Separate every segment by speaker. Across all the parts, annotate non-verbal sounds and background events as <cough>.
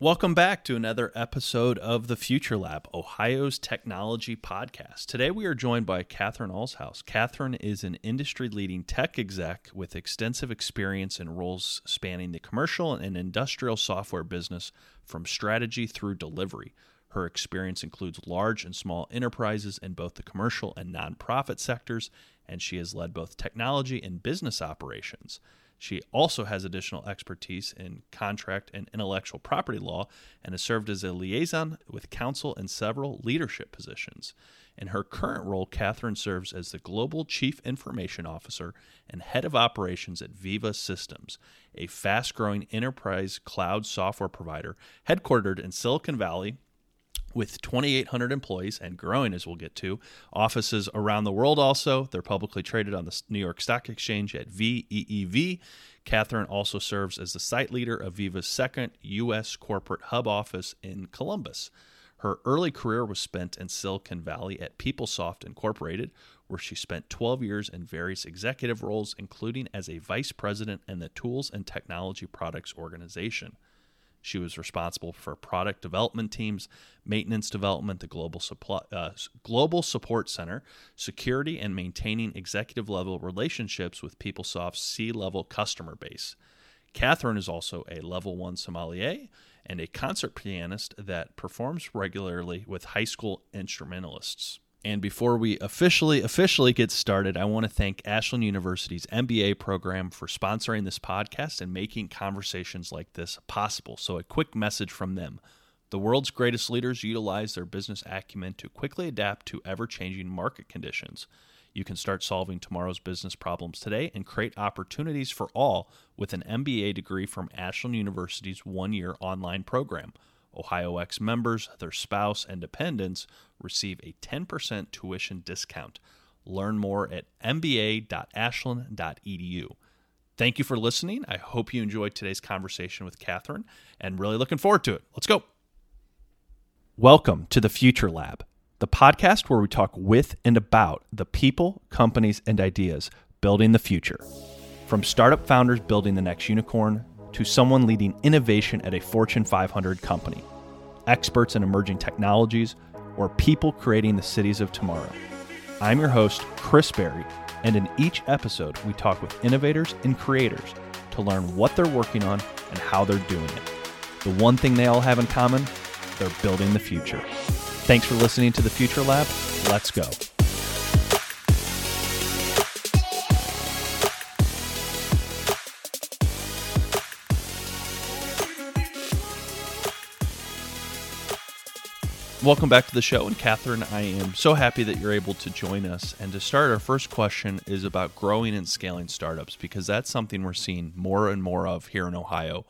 Speaker 1: Welcome back to another episode of the Future Lab, Ohio's technology podcast. Today we are joined by Catherine Allshouse. Catherine is an industry leading tech exec with extensive experience in roles spanning the commercial and industrial software business from strategy through delivery. Her experience includes large and small enterprises in both the commercial and nonprofit sectors, and she has led both technology and business operations. She also has additional expertise in contract and intellectual property law and has served as a liaison with counsel in several leadership positions. In her current role, Catherine serves as the Global Chief Information Officer and Head of Operations at Veeva Systems, a fast growing enterprise cloud software provider headquartered in Silicon Valley with 2,800 employees and growing, as we'll get to. Offices around the world also. They're publicly traded on the New York Stock Exchange at VEEV. Catherine also serves as the site leader of Veeva's second U.S. corporate hub office in Columbus. Her early career was spent in Silicon Valley at PeopleSoft Incorporated, where she spent 12 years in various executive roles, including as a vice president in the Tools and Technology Products Organization. She was responsible for product development teams, maintenance development, the global supply, uh, global support center, security, and maintaining executive level relationships with PeopleSoft's C-level customer base. Catherine is also a level one sommelier and a concert pianist that performs regularly with high school instrumentalists. And before we officially officially get started, I want to thank Ashland University's MBA program for sponsoring this podcast and making conversations like this possible. So a quick message from them. The world's greatest leaders utilize their business acumen to quickly adapt to ever-changing market conditions. You can start solving tomorrow's business problems today and create opportunities for all with an MBA degree from Ashland University's one-year online program. OhioX members, their spouse, and dependents receive a 10% tuition discount. Learn more at mba.ashland.edu. Thank you for listening. I hope you enjoyed today's conversation with Catherine and really looking forward to it. Let's go. Welcome to the Future Lab, the podcast where we talk with and about the people, companies, and ideas building the future. From startup founders building the next unicorn to someone leading innovation at a Fortune 500 company, experts in emerging technologies, or people creating the cities of tomorrow. I'm your host, Chris Berry, and in each episode, we talk with innovators and creators to learn what they're working on and how they're doing it. The one thing they all have in common they're building the future. Thanks for listening to the Future Lab. Let's go. Welcome back to the show. And Catherine, I am so happy that you're able to join us. And to start, our first question is about growing and scaling startups because that's something we're seeing more and more of here in Ohio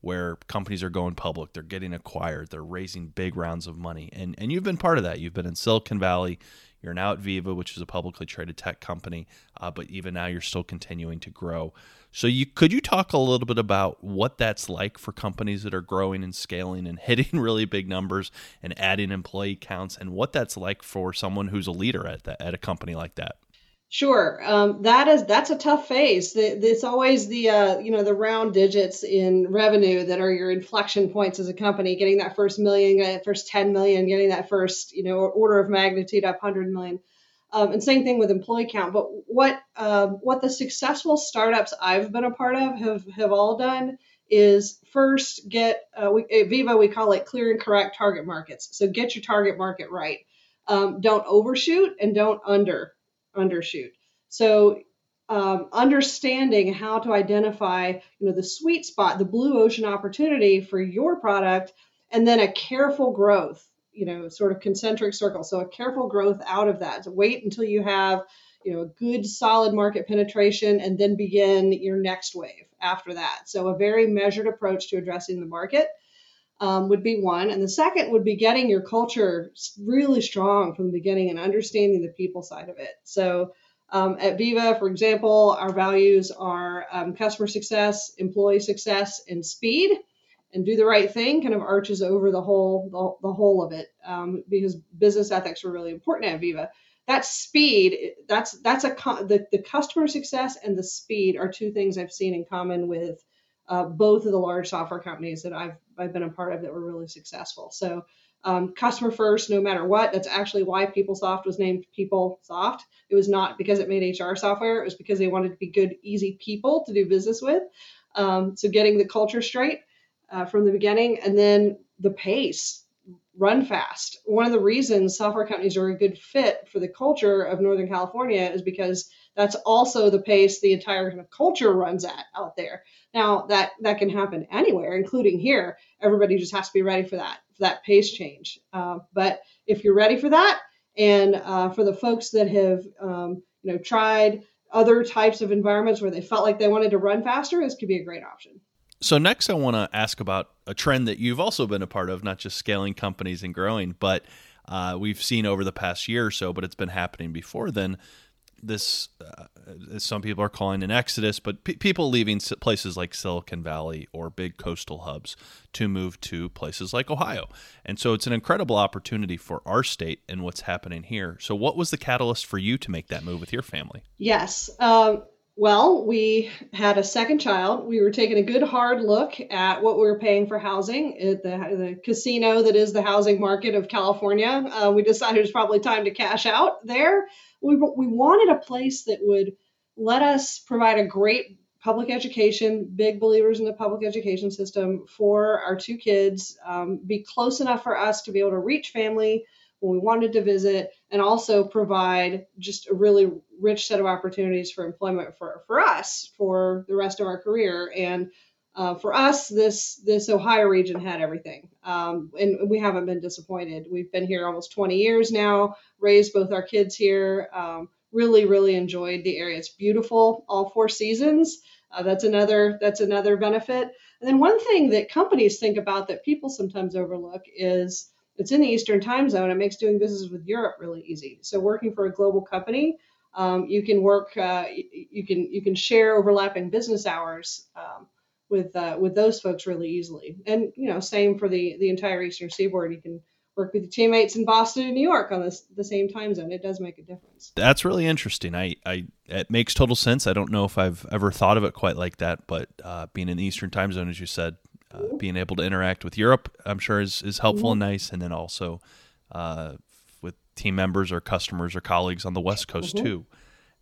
Speaker 1: where companies are going public, they're getting acquired, they're raising big rounds of money. And and you've been part of that. You've been in Silicon Valley, you're now at Veeva, which is a publicly traded tech company, uh, but even now you're still continuing to grow. So you could you talk a little bit about what that's like for companies that are growing and scaling and <laughs> hitting really big numbers and adding employee counts and what that's like for someone who's a leader at at a company like that?
Speaker 2: Sure, um, that is that's a tough phase. It's always the uh, you know the round digits in revenue that are your inflection points as a company. Getting that first million, getting that first ten million, getting that first you know order of magnitude up hundred million. Um, and same thing with employee count. But what uh, what the successful startups I've been a part of have have all done is first get uh, we, at Veeva we call it clear and correct target markets. So get your target market right. Um, don't overshoot and don't under undershoot. So um, understanding how to identify you know the sweet spot, the blue ocean opportunity for your product, and then a careful growth you know, sort of concentric circle. So a careful growth out of that. So wait until you have, you know, a good solid market penetration and then begin your next wave after that. So a very measured approach to addressing the market. Um, would be one. And the second would be getting your culture really strong from the beginning and understanding the people side of it. So um, at veeva for example, our values are um, customer success, employee success, and speed and do the right thing kind of arches over the whole the, the whole of it um, because business ethics are really important at Veeva. That speed, that's that's a the, the customer success and the speed are two things I've seen in common with uh, both of the large software companies that I've I've been a part of that were really successful. So um, customer first, no matter what. That's actually why PeopleSoft was named PeopleSoft. It was not because it made HR software. It was because they wanted to be good, easy people to do business with. Um, so getting the culture straight uh, from the beginning, and then the pace, run fast. One of the reasons software companies are a good fit for the culture of Northern California is because that's also the pace the entire kind of culture runs at out there. Now that that can happen anywhere, including here. Everybody just has to be ready for that for that pace change. Uh, but if you're ready for that, and uh, for the folks that have um, you know tried other types of environments where they felt like they wanted to run faster, this could be a great option.
Speaker 1: So next, I want to ask about a trend that you've also been a part of, not just scaling companies and growing, but uh, we've seen over the past year or so, but it's been happening before then this, uh, some people are calling an exodus, but pe- people leaving places like Silicon Valley or big coastal hubs to move to places like Ohio. And so it's an incredible opportunity for our state and what's happening here. So, what was the catalyst for you to make that move with your family?
Speaker 2: Yes. Um, well, we had a second child. We were taking a good hard look at what we were paying for housing at the, the casino that is the housing market of California. Uh, we decided it was probably time to cash out there we, we wanted a place that would let us provide a great public education, big believers in the public education system for our two kids, um, be close enough for us to be able to reach family when we wanted to visit, and also provide just a really rich set of opportunities for employment for, for us for the rest of our career. And uh, for us, this this Ohio region had everything, um, and we haven't been disappointed. We've been here almost 20 years now, raised both our kids here. Um, really, really enjoyed the area. It's beautiful all four seasons. Uh, that's another that's another benefit. And then one thing that companies think about that people sometimes overlook is it's in the Eastern time zone. It makes doing business with Europe really easy. So working for a global company, um, you can work, uh, you can you can share overlapping business hours. Um, with uh, with those folks really easily. And you know, same for the the entire Eastern Seaboard. You can work with your teammates in Boston and New York on this, the same time zone. It does make a difference.
Speaker 1: That's really interesting. I, I it makes total sense. I don't know if I've ever thought of it quite like that, but uh, being in the Eastern time zone, as you said, uh, mm-hmm. being able to interact with Europe, I'm sure is is helpful mm-hmm. and nice. And then also uh, with team members or customers or colleagues on the West Coast mm-hmm. too.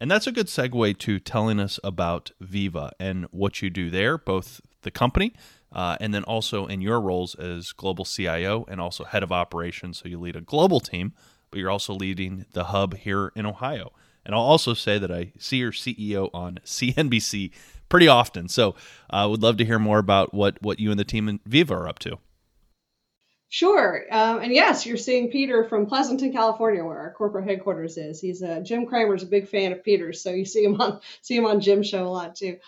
Speaker 1: And that's a good segue to telling us about Veeva and what you do there, both the company uh, and then also in your roles as global CIO and also head of operations. So you lead a global team, but you're also leading the hub here in Ohio. And I'll also say that I see your CEO on CNBC pretty often. So I uh, would love to hear more about what, what you and the team in Veeva are up to.
Speaker 2: Sure. Um, and yes, you're seeing Peter from Pleasanton, California, where our corporate headquarters is. He's uh, Jim Cramer's a big fan of Peter's, so you see him on see him on Jim's show a lot too.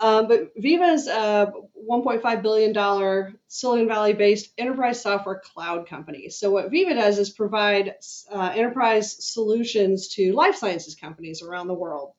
Speaker 2: Um, but Veeva's a $1.5 billion Silicon Valley based enterprise software cloud company. So, what Veeva does is provide uh, enterprise solutions to life sciences companies around the world.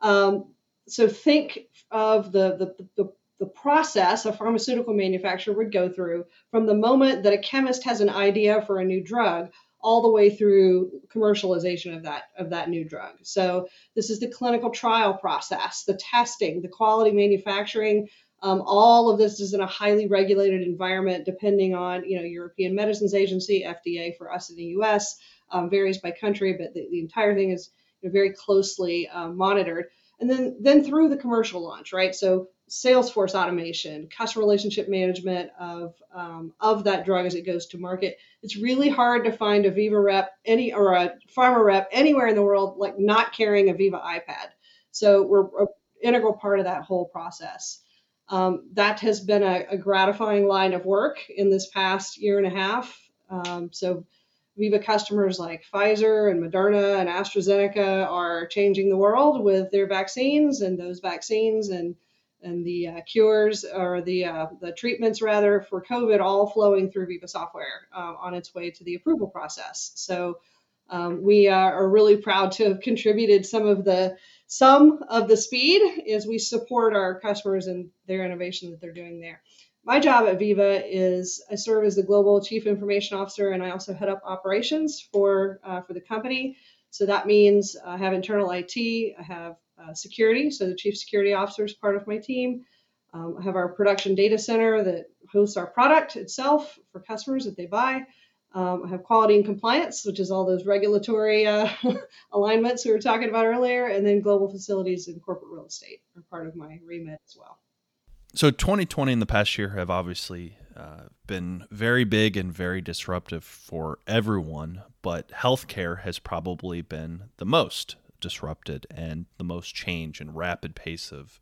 Speaker 2: Um, so, think of the, the, the, the process a pharmaceutical manufacturer would go through from the moment that a chemist has an idea for a new drug all the way through commercialization of that of that new drug. So this is the clinical trial process, the testing, the quality manufacturing. Um, all of this is in a highly regulated environment, depending on you know European Medicines Agency, FDA for us in the U.S. Um, varies by country, but the, the entire thing is you know, very closely uh, monitored. And then then through the commercial launch, right? So Salesforce automation, customer relationship management of um, of that drug as it goes to market. It's really hard to find a Veeva rep any or a pharma rep anywhere in the world like not carrying a Veeva iPad. So we're an integral part of that whole process. Um, that has been a, a, gratifying line of work in this past year and a half. Um, so Veeva customers like Pfizer and Moderna and AstraZeneca are changing the world with their vaccines, and those vaccines and and the uh, cures or the uh, the treatments rather for COVID all flowing through Veeva software uh, on its way to the approval process. So um, we are really proud to have contributed some of the some of the speed as we support our customers and their innovation that they're doing there. My job at Veeva is I serve as the global chief information officer, and I also head up operations for uh, for the company. So that means I have internal IT, I have uh, security. So the chief security officer is part of my team. Um, I have our production data center that hosts our product itself for customers that they buy. Um, I have quality and compliance, which is all those regulatory uh, <laughs> alignments we were talking about earlier, and then global facilities and corporate real estate are part of my remit as well.
Speaker 1: So 2020 and the past year have obviously uh, been very big and very disruptive for everyone, but healthcare has probably been the most disrupted and the most change and rapid pace of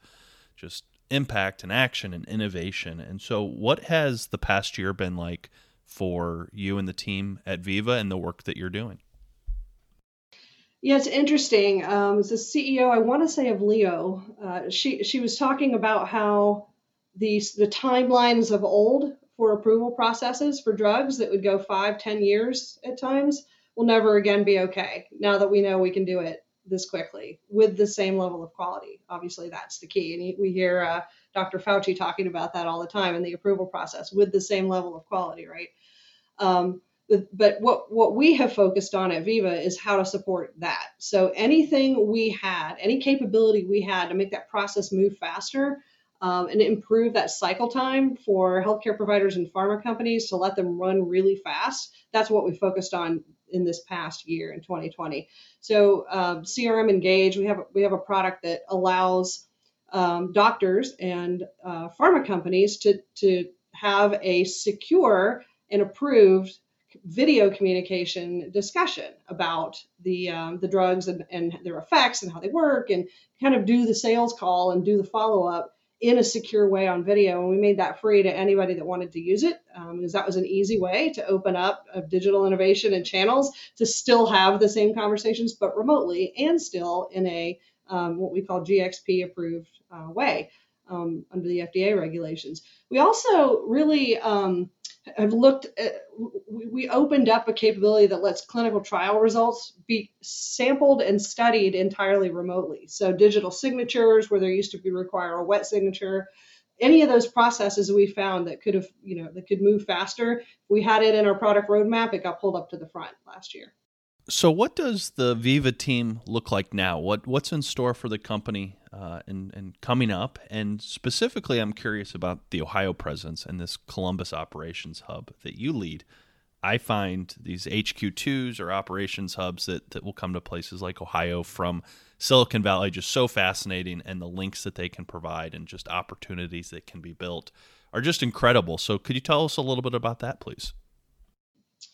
Speaker 1: just impact and action and innovation. And so, what has the past year been like for you and the team at Veeva and the work that you're doing?
Speaker 2: Yeah, it's interesting. Um, as the CEO, I want to say of Leo, uh, she she was talking about how these the timelines of old for approval processes for drugs that would go five, ten years at times will never again be okay. Now that we know we can do it this quickly with the same level of quality, obviously that's the key. And we hear uh, Dr. Fauci talking about that all the time in the approval process with the same level of quality, right? Um, but what what we have focused on at Veeva is how to support that. So anything we had, any capability we had to make that process move faster um, and improve that cycle time for healthcare providers and pharma companies to let them run really fast. That's what we focused on in this past year in 2020. So um, CRM Engage, we have we have a product that allows um, doctors and uh, pharma companies to to have a secure and approved video communication discussion about the um, the drugs and, and their effects and how they work and kind of do the sales call and do the follow up in a secure way on video. And we made that free to anybody that wanted to use it um, because that was an easy way to open up digital innovation and channels to still have the same conversations, but remotely and still in a um, what we call GXP approved uh, way um, under the FDA regulations. We also really um, have looked at, we opened up a capability that lets clinical trial results be sampled and studied entirely remotely. So digital signatures where there used to be require a wet signature, any of those processes we found that could have, you know, that could move faster. We had it in our product roadmap. It got pulled up to the front last year.
Speaker 1: So, what does the Veeva team look like now? What what's in store for the company uh, and and coming up? And specifically, I'm curious about the Ohio presence and this Columbus operations hub that you lead. I find these HQ2s or operations hubs that, that will come to places like Ohio from Silicon Valley just so fascinating, and the links that they can provide and just opportunities that can be built are just incredible. So, could you tell us a little bit about that, please?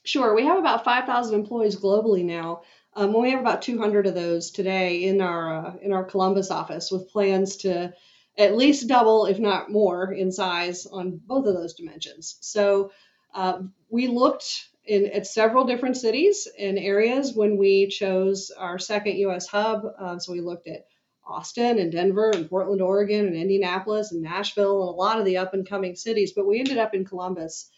Speaker 2: Sure. We have about 5,000 employees globally now. Um, we have about 200 of those today in our uh, in our Columbus office, with plans to at least double, if not more, in size on both of those dimensions. So uh, we looked in at several different cities and areas when we chose our second U.S. hub. Uh, so we looked at Austin and Denver and Portland, Oregon, and Indianapolis and Nashville and a lot of the up and coming cities. But we ended up in Columbus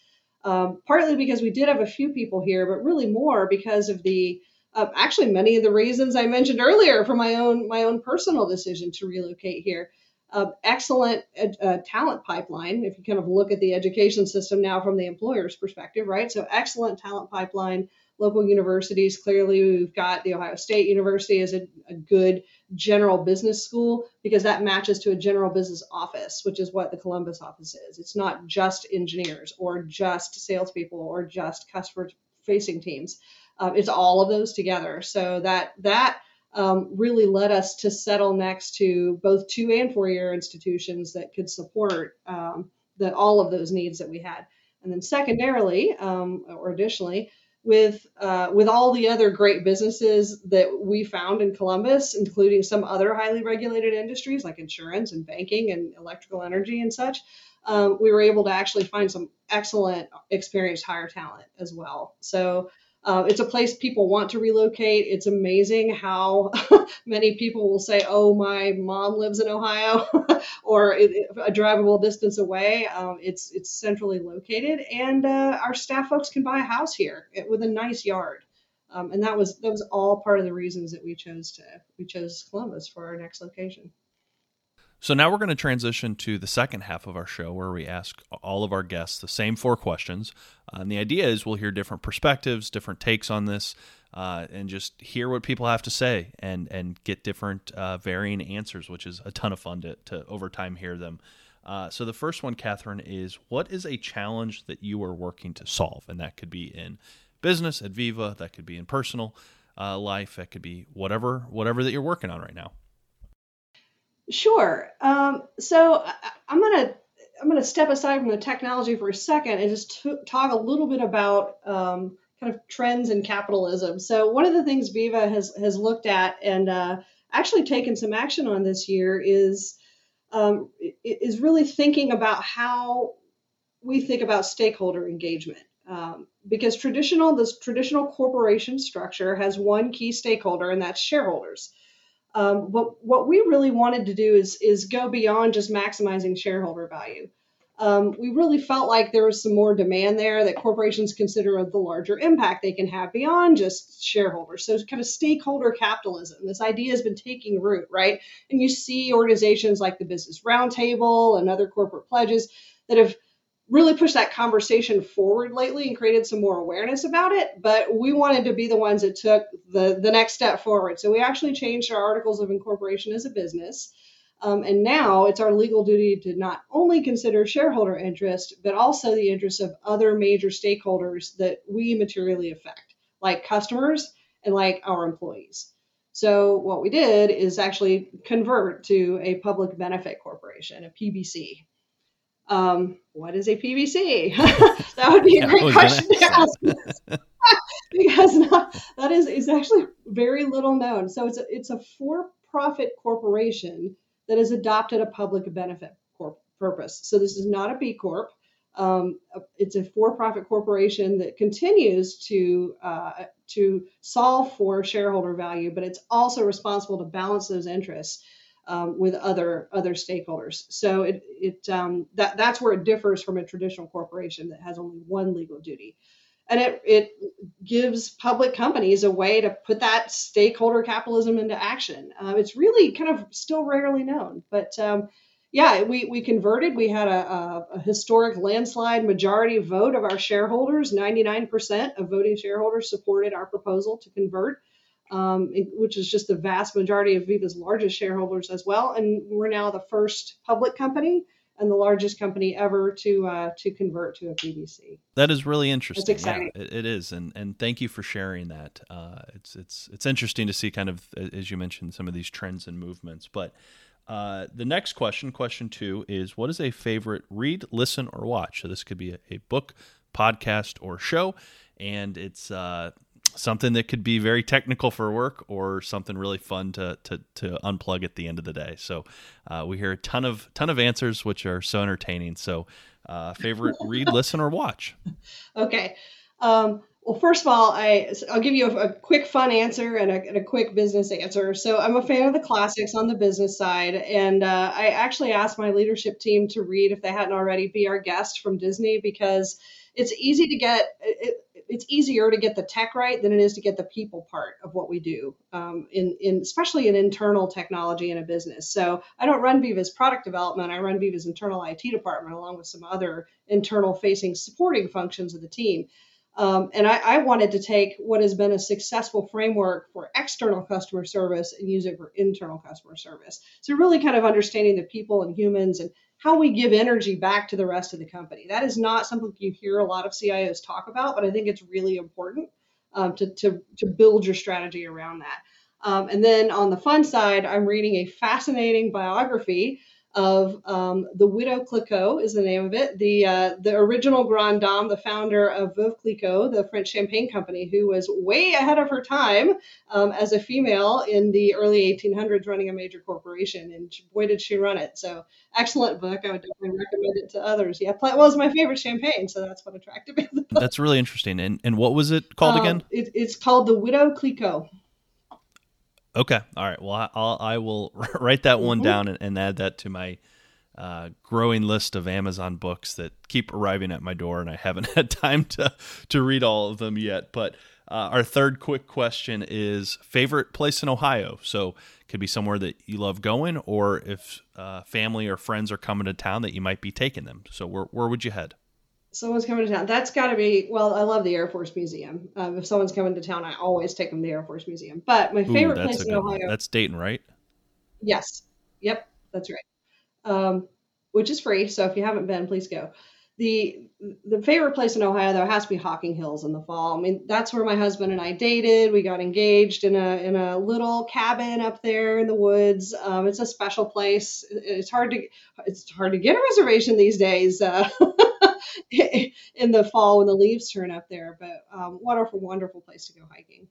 Speaker 2: um, partly because we did have a few people here, but really more because of the uh, actually many of the reasons I mentioned earlier for my own my own personal decision to relocate here. Uh, excellent uh, talent pipeline. If you kind of look at the education system now from the employer's perspective, right? So excellent talent pipeline local universities. Clearly, we've got the Ohio State University as a, a, good general business school because that matches to a general business office, which is what the Columbus office is. It's not just engineers or just salespeople or just customer facing teams. Um, it's all of those together. So that that um, really led us to settle next to both two and four year institutions that could support um, the, all of those needs that we had. And then secondarily, um, or additionally, with uh, with all the other great businesses that we found in Columbus, including some other highly regulated industries like insurance and banking and electrical energy and such. Um, we were able to actually find some excellent experienced hire talent as well. So uh, it's a place people want to relocate. It's amazing how <laughs> many people will say, "Oh, my mom lives in Ohio," <laughs> or a drivable distance away. Um, it's it's centrally located, and uh, our staff folks can buy a house here with a nice yard. Um, and that was that was all part of the reasons that we chose to we chose Columbus for our next location.
Speaker 1: So now we're going to transition to the second half of our show where we ask all of our guests the same four questions. Uh, and the idea is we'll hear different perspectives, different takes on this, uh, and just hear what people have to say and, and get different uh, varying answers, which is a ton of fun to, to over time hear them. Uh, so the first one, Catherine, is what is a challenge that you are working to solve, and that could be in business at Veeva, that could be in personal uh, life, that could be whatever whatever that you're working on right now.
Speaker 2: Sure. Um, so I, am gonna I'm gonna step aside from the technology for a second and just t- talk a little bit about um, kind of trends in capitalism. So one of the things Veeva has has looked at and uh, actually taken some action on this year is um, is really thinking about how we think about stakeholder engagement. Um, because traditional this traditional corporation structure has one key stakeholder and that's shareholders. Um, but what we really wanted to do is is go beyond just maximizing shareholder value um, we really felt like there was some more demand there that corporations consider the larger impact they can have beyond just shareholders. So, it's kind of stakeholder capitalism. This idea has been taking root, right? And you see organizations like the Business Roundtable and other corporate pledges that have really pushed that conversation forward lately and created some more awareness about it. But we wanted to be the ones that took the, the next step forward. So, we actually changed our articles of incorporation as a business. Um, and now it's our legal duty to not only consider shareholder interest, but also the interests of other major stakeholders that we materially affect, like customers and like our employees. So what we did is actually convert to a public benefit corporation, a PBC. Um, what is a PBC? <laughs> that would be a great question to ask. <laughs> because not, that is, is actually very little known. So it's a, it's a for-profit corporation that has adopted a public benefit corp- purpose. So this is not a B Corp. Um, it's a for-profit corporation that continues to uh, to solve for shareholder value, but it's also responsible to balance those interests um, with other other stakeholders. So it it um, that that's where it differs from a traditional corporation that has only one legal duty and it, it gives public companies a way to put that stakeholder capitalism into action. Uh, it's really kind of still rarely known, but um, yeah, we, we converted. We had a, a, a, historic landslide majority vote of our shareholders. 99% of voting shareholders supported our proposal to convert, um, which is just the vast majority of Veeva's largest shareholders as well. And we're now the first public company and the largest company ever to uh, to convert to a PBC.
Speaker 1: That is really interesting.
Speaker 2: It's exciting.
Speaker 1: Yeah, it, it is, and and thank you for sharing that. Uh, it's it's it's interesting to see kind of as you mentioned some of these trends and movements. But uh, the next question, question two, is what is a favorite read, listen, or watch? So this could be a, a book, podcast, or show, and it's uh, something that could be very technical for work or something really fun to to, to unplug at the end of the day. So uh, we hear a ton of ton of answers which are so entertaining. So uh, favorite <laughs> read, listen, or watch.
Speaker 2: Okay. Um, well, first of all, I I'll give you a, a quick fun answer and a, and a, quick business answer. So I'm a fan of the classics on the business side, and uh, I actually asked my leadership team to read if they hadn't already be our guest from Disney because it's easy to get it, it's easier to get the tech right than it is to get the people part of what we do um, in, in especially in internal technology in a business. So i don't run veeva's product development i run veeva's internal it department along with some other internal facing supporting functions of the team um, and I, I, wanted to take what has been a successful framework for external customer service and use it for internal customer service. So, really kind of understanding the people and humans and how we give energy back to the rest of the company. That is not something you hear a lot of CIOs talk about, but I think it's really important um, to, to, to build your strategy around that. Um, and then on the fun side, I'm reading a fascinating biography of um, the Widow Clicquot is the name of it. The uh, the original Grand Dame, the founder of Veuve Clicquot, the French champagne company, who was way ahead of her time um, as a female in the early 1800s, running a major corporation. And boy, did she run it! So excellent book. I would definitely recommend it to others. Yeah, well, it was my favorite champagne, so that's what attracted me.
Speaker 1: That's really interesting. And and what was it called um, again?
Speaker 2: It, it's called the Widow Clicquot.
Speaker 1: Okay. All right. Well, I'll, I will <laughs> write that one mm-hmm. down and, and, add that to my uh, growing list of Amazon books that keep arriving at my door, and I haven't <laughs> had time to to read all of them yet. But uh, our third quick question is favorite place in Ohio. So could be somewhere that you love going, or if uh, family or friends are coming to town, that you might be taking them. So where where would you head?
Speaker 2: Someone's coming to town. That's got to be. Well, I love the Air Force Museum. Um, if someone's coming to town, I always take them to the Air Force Museum. But my favorite place in Ohio.
Speaker 1: One. That's Dayton, right?
Speaker 2: Yes. Yep. That's right. Um, which is free. So if you haven't been, please go. The the favorite place in Ohio though has to be Hocking Hills in the fall. I mean, that's where my husband and I dated. We got engaged in a in a little cabin up there in the woods. Um, it's a special place. It's hard to it's hard to get a reservation these days. Uh, <laughs> <laughs> in the fall when the leaves turn up there, but um, wonderful, wonderful place to go hiking.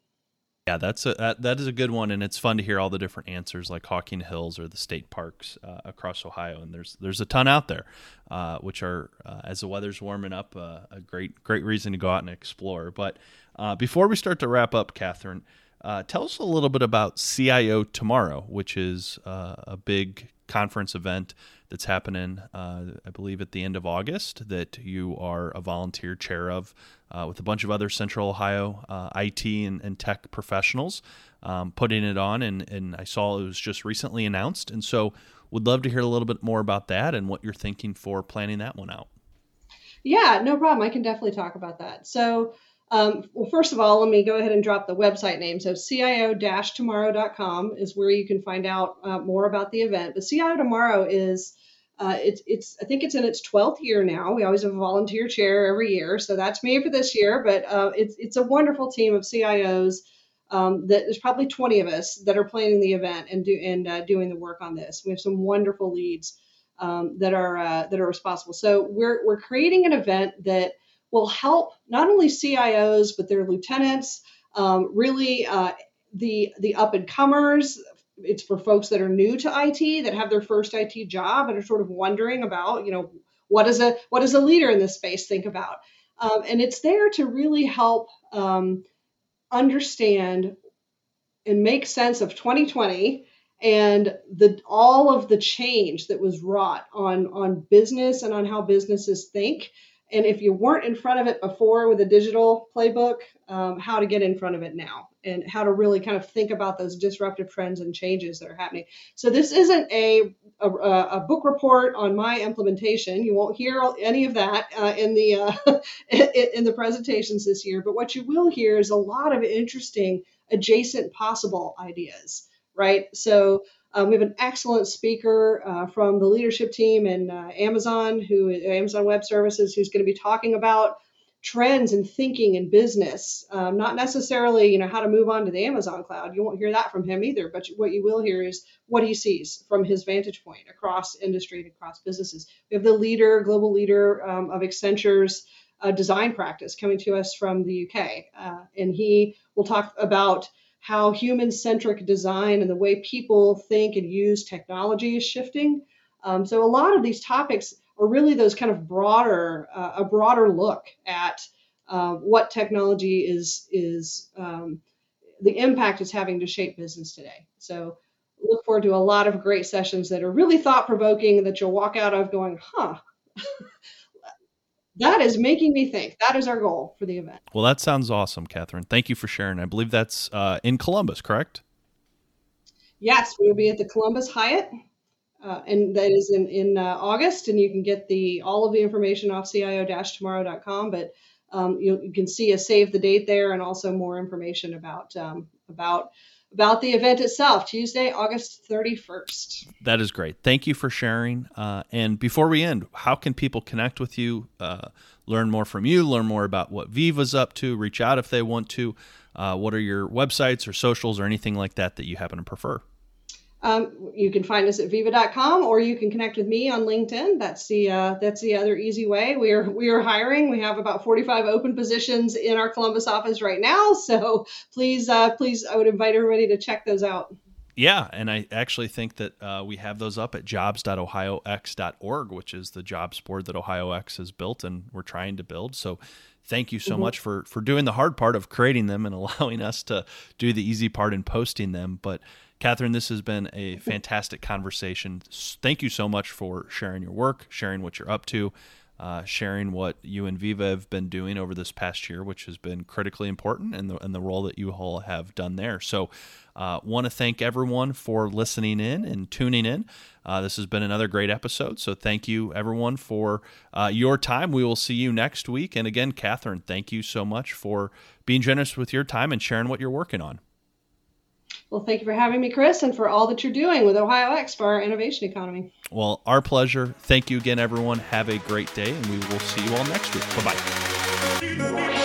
Speaker 1: Yeah, that's a that, that is a good one, and it's fun to hear all the different answers, like Hocking Hills or the state parks uh, across Ohio. And there's there's a ton out there, uh, which are uh, as the weather's warming up, uh, a great great reason to go out and explore. But uh, before we start to wrap up, Catherine, uh, tell us a little bit about CIO Tomorrow, which is a big conference event that's happening, uh, I believe, at the end of August that you are a volunteer chair of uh, with a bunch of other Central Ohio uh, IT and, and, tech professionals um, putting it on. And, and I saw it was just recently announced. And so would love to hear a little bit more about that and what you're thinking for planning that one out.
Speaker 2: Yeah, no problem. I can definitely talk about that. So, um, well, first of all, let me go ahead and drop the website name. So CIO-tomorrow.com is where you can find out uh, more about the event. But CIO Tomorrow is uh, it's it's I think it's in its 12th year now. We always have a volunteer chair every year, so that's me for this year. But uh, it's it's a wonderful team of CIOs. Um, that there's probably 20 of us that are planning the event and do and uh, doing the work on this. We have some wonderful leads um, that are uh, that are responsible. So we're we're creating an event that will help not only CIOs but their lieutenants, um, really uh, the the up and comers, it's for folks that are new to IT that have their first IT job and are sort of wondering about, you know, what does a what does a leader in this space think about? Um, and it's there to really help um, understand and make sense of 2020 and the all of the change that was wrought on on business and on how businesses think and if you weren't in front of it before with a digital playbook, um, how to get in front of it now and how to really kind of think about those disruptive trends and changes that are happening. So this isn't a a, a book report on my implementation. You won't hear any of that uh, in the uh, <laughs> in the presentations this year. But what you will hear is a lot of interesting adjacent possible ideas, right? So um, we have an excellent speaker uh, from the leadership team in uh, Amazon, who Amazon Web Services, who's going to be talking about trends and thinking in business. Um, not necessarily, you know, how to move on to the Amazon cloud. You won't hear that from him either. But what you will hear is what he sees from his vantage point across industry and across businesses. We have the leader, global leader um, of Accenture's uh, design practice coming to us from the UK, uh, and he will talk about how human centric design and the way people think and use technology is shifting. Um, so a lot of these topics are really those kind of broader, uh, a broader look at uh, what technology is is um, the impact it's having to shape business today. So look forward to a lot of great sessions that are really thought provoking that you'll walk out of going, huh. <laughs> that is making me think. That is our goal for the event.
Speaker 1: Well, that sounds awesome, Catherine. Thank you for sharing. I believe that's uh, in Columbus, correct?
Speaker 2: Yes, we'll be at the Columbus Hyatt, uh, and that is in in uh, August. And you can get the all of the information off cio-tomorrow.com. But um, you, you, can see a save the date there, and also more information about um, about about the event itself, Tuesday, August 31st.
Speaker 1: That is great. Thank you for sharing. Uh, and before we end, how can people connect with you, uh, learn more from you, learn more about what Veeva's up to, reach out if they want to? Uh, what are your websites or socials or anything like that that you happen to prefer?
Speaker 2: Um, you can find us at veeva.com or you can connect with me on LinkedIn. That's the uh, that's the other easy way. We are we are hiring. We have about 45 open positions in our Columbus office right now. <laughs> So please uh, please I would invite everybody to check those out.
Speaker 1: Yeah, and I actually think that uh, we have those up at jobs.ohiox.org, which is the jobs board that OhioX has built and we're trying to build. So thank you so mm-hmm. much for for doing the hard part of creating them and <laughs> allowing us to do the easy part in posting them. But Catherine, this has been a fantastic conversation. Thank you so much for sharing your work, sharing what you're up to, uh, sharing what you and Veeva have been doing over this past year, which has been critically important, and the, and the role that you all have done there. So, uh, want to thank everyone for listening in and tuning in. Uh, this has been another great episode. So, thank you, everyone, for uh, your time. We will see you next week. And again, Catherine, thank you so much for being generous with your time and sharing what you're working on.
Speaker 2: Well, thank you for having me, Chris, and for all that you're doing with Ohio X for our innovation economy.
Speaker 1: Well, our pleasure. Thank you again, everyone. Have a great day, and we will see you all next week. Bye bye.